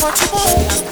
what you want.